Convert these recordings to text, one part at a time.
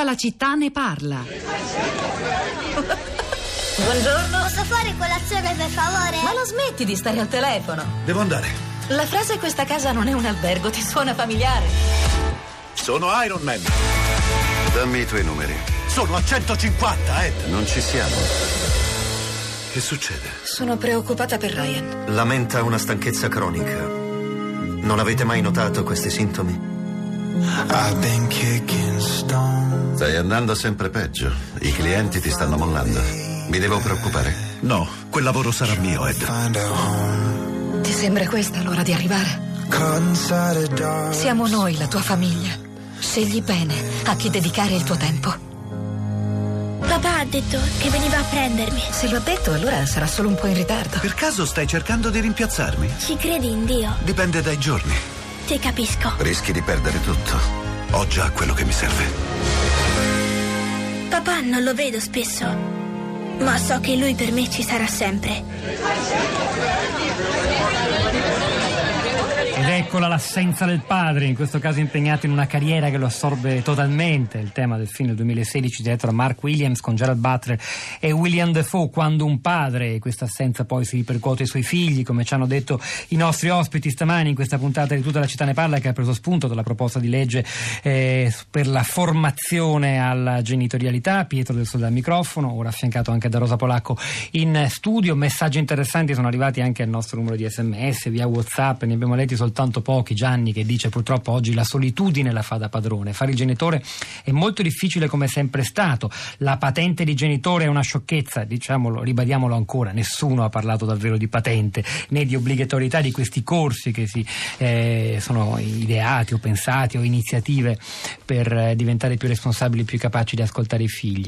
Tutta la città ne parla. Buongiorno. Posso fare colazione per favore? Ma la smetti di stare al telefono? Devo andare. La frase questa casa non è un albergo, ti suona familiare. Sono Iron Man. Dammi i tuoi numeri. Sono a 150, Ed. Non ci siamo. Che succede? Sono preoccupata per Ryan. Lamenta una stanchezza cronica. Non avete mai notato questi sintomi? Stai andando sempre peggio. I clienti ti stanno mollando. Mi devo preoccupare? No, quel lavoro sarà mio, Ed. Ti sembra questa l'ora di arrivare? Siamo noi, la tua famiglia. Scegli bene a chi dedicare il tuo tempo. Papà ha detto che veniva a prendermi. Se lo ha detto, allora sarà solo un po' in ritardo. Per caso stai cercando di rimpiazzarmi? Ci credi in Dio? Dipende dai giorni. Ti capisco. Rischi di perdere tutto. Ho già quello che mi serve. Papà non lo vedo spesso, ma so che lui per me ci sarà sempre. Eccola l'assenza del padre, in questo caso impegnato in una carriera che lo assorbe totalmente. Il tema del film del 2016 diretto da Mark Williams con Gerald Butler e William Defoe. Quando un padre, questa assenza poi si ripercuote sui figli, come ci hanno detto i nostri ospiti stamani in questa puntata di Tutta la città ne parla, che ha preso spunto dalla proposta di legge eh, per la formazione alla genitorialità. Pietro del Sole al microfono, ora affiancato anche da Rosa Polacco in studio. Messaggi interessanti sono arrivati anche al nostro numero di sms, via WhatsApp, ne abbiamo letti soltanto pochi. Gianni che dice purtroppo oggi la solitudine la fa da padrone. Fare il genitore è molto difficile come è sempre stato. La patente di genitore è una sciocchezza, diciamolo, ribadiamolo ancora. Nessuno ha parlato davvero di patente né di obbligatorietà di questi corsi che si, eh, sono ideati o pensati o iniziative per eh, diventare più responsabili, più capaci di ascoltare i figli.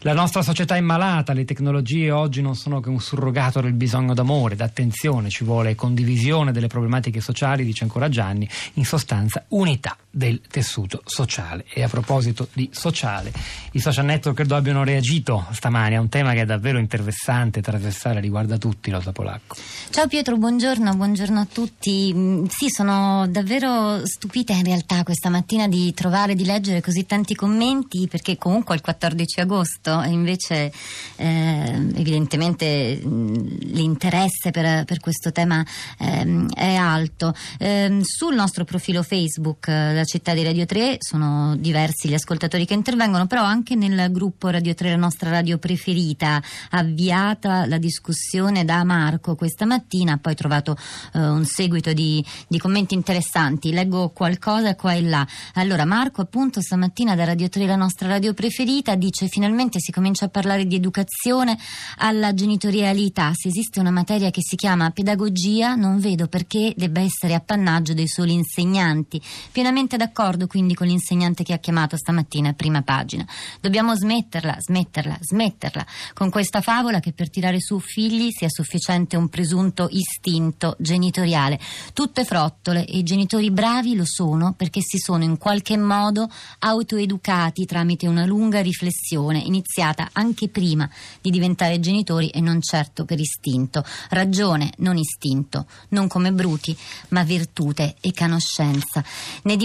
La nostra società è malata, le tecnologie oggi non sono che un surrogato del bisogno d'amore, d'attenzione, ci vuole condivisione delle problematiche sociali, dice ancora Gianni, in sostanza unità del tessuto sociale. E a proposito di sociale, i social network credo abbiano reagito stamani a un tema che è davvero interessante, trasversale, riguarda tutti, Rosa Polacco. Ciao Pietro, buongiorno, buongiorno a tutti. Mm, Sì, sono davvero stupita in realtà questa mattina di trovare, di leggere così tanti commenti perché comunque è il 14 agosto e invece eh, evidentemente mm, l'interesse per, per questo tema ehm, è alto. Ehm, sul nostro profilo Facebook, eh, la città di Radio 3, sono diversi gli ascoltatori che intervengono, però anche nel gruppo Radio 3, la nostra radio preferita, avviata la discussione da Marco questa mattina, poi trovato eh, un seguito di, di commenti interessanti. Leggo qualcosa qua e là. Allora, Marco, appunto, stamattina da Radio 3, la nostra radio preferita, dice finalmente si comincia a parlare di educazione alla genitorialità. Se esiste una materia che si chiama pedagogia, non vedo perché debba essere appannaggio dei soli insegnanti. Pienamente d'accordo quindi con l'insegnante che ha chiamato stamattina a prima pagina. Dobbiamo smetterla, smetterla, smetterla con questa favola che per tirare su figli sia sufficiente un presunto istinto genitoriale. Tutte frottole e i genitori bravi lo sono perché si sono in qualche modo autoeducati tramite una lunga riflessione iniziata anche prima di diventare genitori e non certo per istinto. Ragione, non istinto, non come bruti, ma virtute e conoscenza. Ne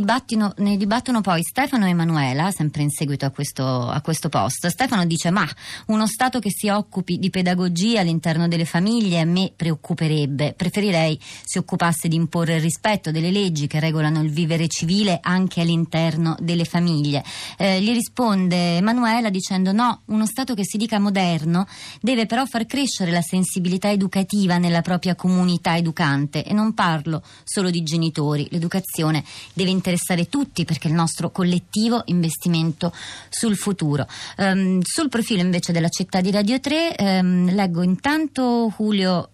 ne dibattono poi Stefano e Emanuela, sempre in seguito a questo, a questo post. Stefano dice: Ma uno Stato che si occupi di pedagogia all'interno delle famiglie a me preoccuperebbe. Preferirei si occupasse di imporre il rispetto delle leggi che regolano il vivere civile anche all'interno delle famiglie. Eh, gli risponde Emanuela dicendo: No, uno Stato che si dica moderno deve però far crescere la sensibilità educativa nella propria comunità educante e non parlo solo di genitori. L'educazione deve interessare tutti perché è il nostro collettivo investimento sul futuro. Ehm, sul profilo invece della città di Radio 3 ehm, leggo intanto Julio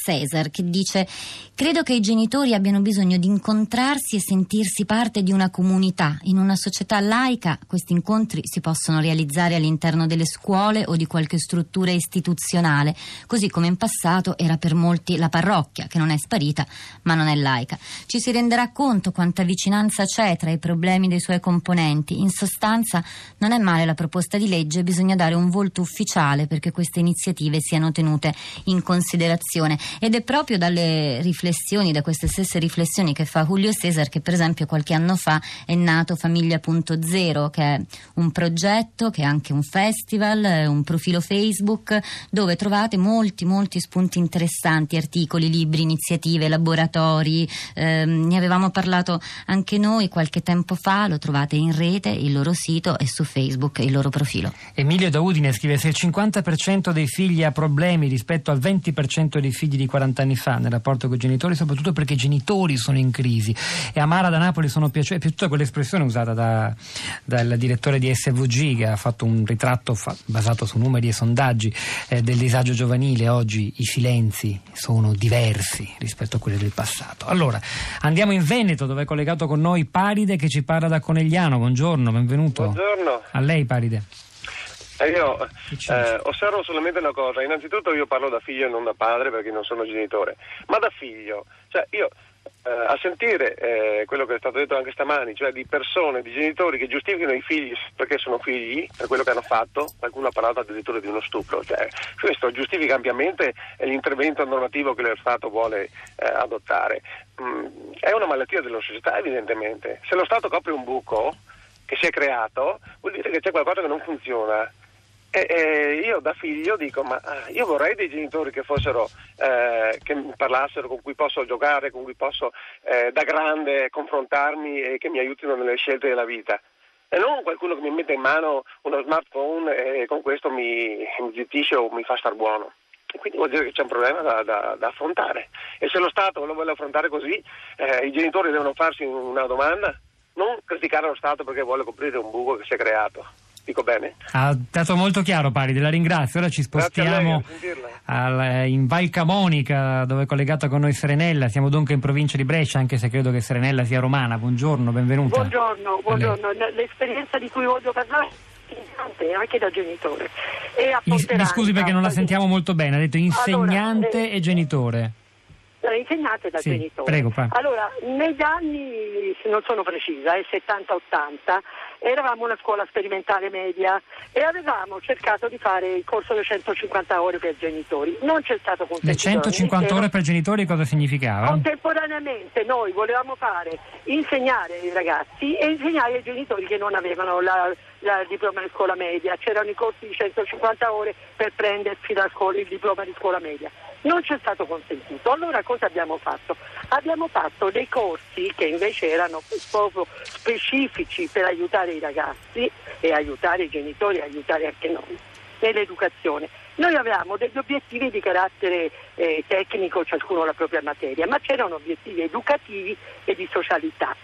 Cesar che dice credo che i genitori abbiano bisogno di incontrarsi e sentirsi parte di una comunità. In una società laica questi incontri si possono realizzare all'interno delle scuole o di qualche struttura istituzionale, così come in passato era per molti la parrocchia, che non è sparita ma non è laica. Ci si renderà conto quanta vicinanza c'è tra i problemi dei suoi componenti. In sostanza non è male la proposta di legge, bisogna dare un volto ufficiale perché queste iniziative siano tenute in considerazione. Ed è proprio dalle riflessioni, da queste stesse riflessioni che fa Julio Cesar che per esempio qualche anno fa è nato Famiglia.0 che è un progetto che è anche un festival, un profilo Facebook dove trovate molti molti spunti interessanti, articoli, libri, iniziative, laboratori, ehm, ne avevamo parlato anche noi qualche tempo fa, lo trovate in rete, il loro sito e su Facebook il loro profilo. Emilio da Udine scrive se il 50% dei figli ha problemi rispetto al 20% dei figli di 40 anni fa nel rapporto con i genitori, soprattutto perché i genitori sono in crisi. E a Mara da Napoli sono piaciute, è piaciuta quell'espressione usata da, dal direttore di SVG che ha fatto un ritratto fa, basato su numeri e sondaggi eh, del disagio giovanile. Oggi i silenzi sono diversi rispetto a quelli del passato. Allora, andiamo in Veneto dove è collegato con noi Paride che ci parla da Conegliano. Buongiorno, benvenuto. Buongiorno. A lei Paride. Eh, io eh, osservo solamente una cosa, innanzitutto io parlo da figlio e non da padre perché non sono genitore, ma da figlio, cioè io eh, a sentire eh, quello che è stato detto anche stamani, cioè di persone, di genitori che giustificano i figli perché sono figli, per quello che hanno fatto, qualcuno ha parlato addirittura di uno stupro, cioè, questo giustifica ampiamente l'intervento normativo che lo Stato vuole eh, adottare. Mm, è una malattia della società evidentemente, se lo Stato copre un buco che si è creato vuol dire che c'è qualcosa che non funziona. E, e io da figlio dico, ma ah, io vorrei dei genitori che fossero, eh, che mi parlassero, con cui posso giocare, con cui posso eh, da grande confrontarmi e che mi aiutino nelle scelte della vita. E non qualcuno che mi mette in mano uno smartphone e con questo mi, mi zittisce o mi fa star buono. Quindi vuol dire che c'è un problema da, da, da, affrontare. E se lo Stato lo vuole affrontare così, eh, i genitori devono farsi una domanda, non criticare lo Stato perché vuole coprire un buco che si è creato. Dico bene? Ha dato molto chiaro Paride, la ringrazio. Ora ci spostiamo al, in Val Camonica dove è collegata con noi Serenella. Siamo dunque in provincia di Brescia, anche se credo che Serenella sia romana. Buongiorno, benvenuta. Buongiorno, buongiorno. L'esperienza di cui voglio parlare anche da genitore. mi scusi perché non la sentiamo molto bene, ha detto insegnante allora, eh, e genitore. Insegnante da sì, genitore. Prego, allora, negli anni, non sono precisa, è 70-80, eravamo una scuola sperimentale media e avevamo cercato di fare il corso delle 150 ore per genitori. Non c'è stato consentito. Le 150 ore per genitori cosa significava? Contemporaneamente noi volevamo fare insegnare ai ragazzi e insegnare ai genitori che non avevano la, la diploma di scuola media. C'erano i corsi di 150 ore per prendersi scuola, il diploma di scuola media. Non c'è stato consentito. Allora cosa abbiamo fatto? Abbiamo fatto dei corsi che invece erano proprio specifici per aiutare i ragazzi e aiutare i genitori e aiutare anche noi nell'educazione. Noi avevamo degli obiettivi di carattere eh, tecnico, ciascuno la propria materia, ma c'erano obiettivi educativi e di socialità.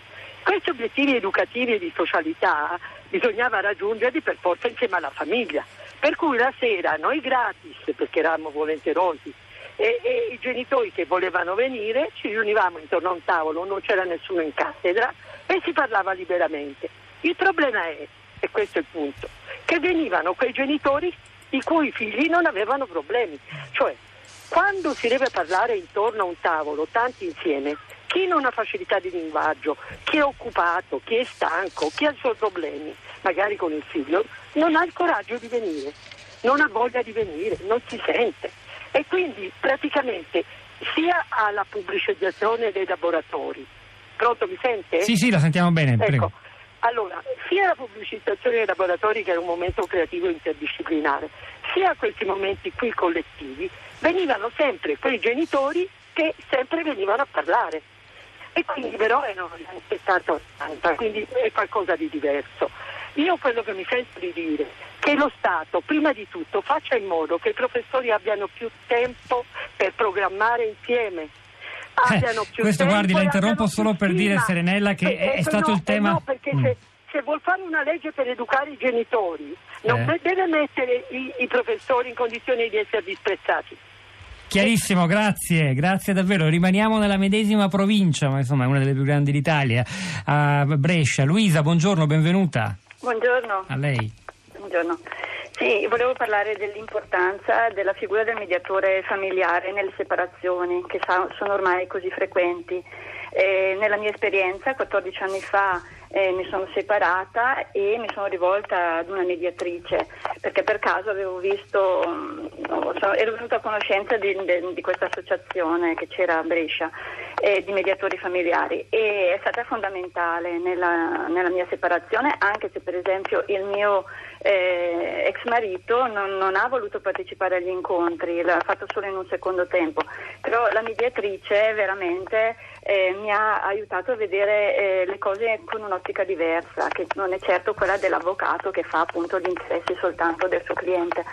Questi obiettivi educativi e di socialità bisognava raggiungerli per forza insieme alla famiglia. Per cui la sera noi gratis, perché eravamo volenterosi, e, e, i genitori che volevano venire ci riunivamo intorno a un tavolo, non c'era nessuno in cattedra e si parlava liberamente. Il problema è, e questo è il punto, che venivano quei genitori i cui figli non avevano problemi. Cioè, quando si deve parlare intorno a un tavolo, tanti insieme, chi non ha facilità di linguaggio, chi è occupato, chi è stanco, chi ha i suoi problemi, magari con il figlio, non ha il coraggio di venire, non ha voglia di venire, non si sente. E quindi praticamente sia alla pubblicizzazione dei laboratori, pronto mi sente? Sì, sì, la sentiamo bene, ecco. prego. Allora, sia la pubblicizzazione dei laboratori che era un momento creativo interdisciplinare, sia a questi momenti qui collettivi, venivano sempre quei genitori che sempre venivano a parlare. E quindi però erano gli anni 70-80, quindi è qualcosa di diverso. Io quello che mi sento di dire che lo Stato prima di tutto faccia in modo che i professori abbiano più tempo per programmare insieme. Eh, questo guardi, la interrompo solo per dire Serenella che è, è stato no, il tema. No, perché mm. se, se, vuol fare una legge per educare i genitori, non Eh. deve mettere i, i professori in condizioni di essere disprezzati. Chiarissimo, grazie, grazie davvero. Rimaniamo nella medesima provincia, ma insomma è una delle più grandi d'Italia, a Brescia. Luisa, buongiorno, benvenuta. Buongiorno. A lei. Buongiorno. Sì, volevo parlare dell'importanza della figura del mediatore familiare nelle separazioni che sono ormai così frequenti. Eh, nella mia esperienza, 14 anni fa, eh, mi sono separata e mi sono rivolta ad una mediatrice perché per caso avevo visto, mm, so, ero venuta a conoscenza di, di, di questa associazione che c'era a Brescia eh, di mediatori familiari. E è stata fondamentale nella, nella, mia separazione anche se per esempio il mio eh, ex marito non, non, ha voluto partecipare agli incontri, l'ha fatto solo in un secondo tempo, però la mediatrice veramente eh, mi ha aiutato a vedere eh, le cose con un'ottica diversa, che non è certo quella dell'avvocato che fa appunto gli interessi soltanto del suo cliente.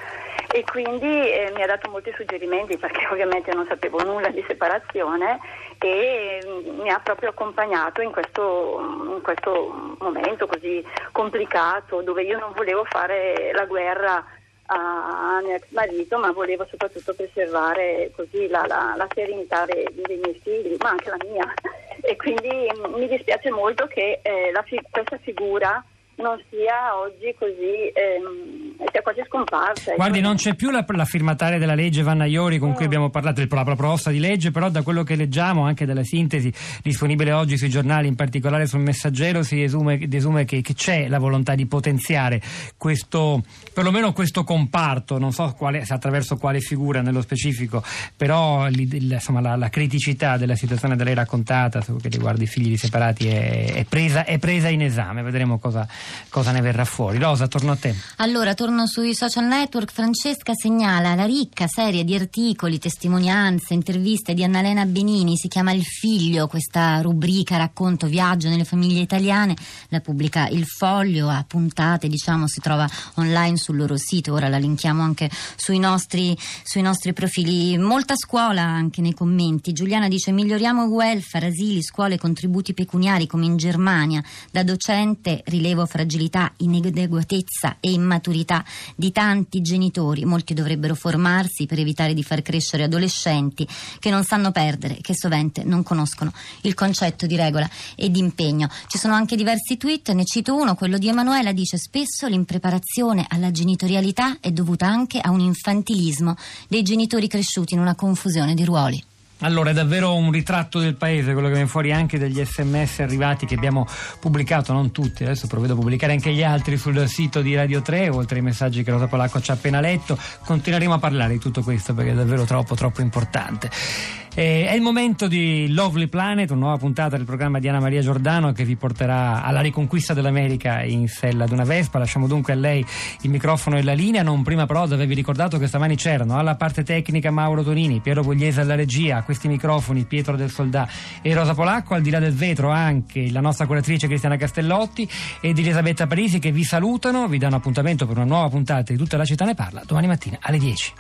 E quindi eh, mi ha dato molti suggerimenti perché ovviamente non sapevo nulla di separazione e mm, mi ha proprio accompagnato in questo, in questo momento così complicato dove io non volevo fare la guerra a mio ex marito, ma volevo soprattutto preservare così la, la, la serenità dei, dei, miei figli, ma anche la mia. E quindi mi dispiace molto che eh, fi- questa figura non sia oggi così, ehm, sia quasi scomparsa. Guardi, non c'è più la, la firmataria della legge Vanna Iori con mm. cui abbiamo parlato, la proposta di legge, però da quello che leggiamo, anche dalla sintesi disponibile oggi sui giornali, in particolare sul messaggero, si esume, desume che, che, c'è la volontà di potenziare questo, perlomeno questo comparto, non so quale, attraverso quale figura nello specifico, però insomma, la, la, criticità della situazione da lei raccontata, che riguarda i figli separati, è, è, presa, è presa in esame, vedremo cosa cosa ne verrà fuori. Rosa, torno a te. Allora, torno sui social network. Francesca segnala la ricca serie di articoli, testimonianze, interviste di Annalena Benini, si chiama Il Figlio, questa rubrica racconto viaggio nelle famiglie italiane, la pubblica Il Foglio a puntate, diciamo, si trova online sul loro sito, ora la linkiamo anche sui nostri, sui nostri profili. Molta scuola anche nei commenti. Giuliana dice miglioriamo welfare, asili, scuole, contributi pecuniari come in Germania. Da docente rilevo fragilità, inadeguatezza e immaturità di tanti genitori. Molti dovrebbero formarsi per evitare di far crescere adolescenti che non sanno perdere, che sovente non conoscono il concetto di regola e di impegno. Ci sono anche diversi tweet, ne cito uno, quello di Emanuela dice spesso l'impreparazione alla genitorialità è dovuta anche a un infantilismo dei genitori cresciuti in una confusione di ruoli. Allora, è davvero un ritratto del paese, quello che viene fuori anche dagli sms arrivati che abbiamo pubblicato, non tutti, adesso provvedo a pubblicare anche gli altri sul sito di Radio 3, oltre ai messaggi che Rosa Polacco ci ha appena letto. Continueremo a parlare di tutto questo perché è davvero troppo, troppo importante. Eh, è il momento di Lovely Planet, una nuova puntata del programma di Anna Maria Giordano che vi porterà alla riconquista dell'America in sella ad una Vespa. Lasciamo dunque a lei il microfono e la linea. Non prima però di avervi ricordato che stamani c'erano alla parte tecnica Mauro Tonini, Piero Pugliese alla regia, a questi microfoni Pietro del Soldà e Rosa Polacco, al di là del vetro anche la nostra curatrice Cristiana Castellotti ed Elisabetta Parisi che vi salutano, vi danno appuntamento per una nuova puntata di Tutta la città ne parla domani mattina alle 10.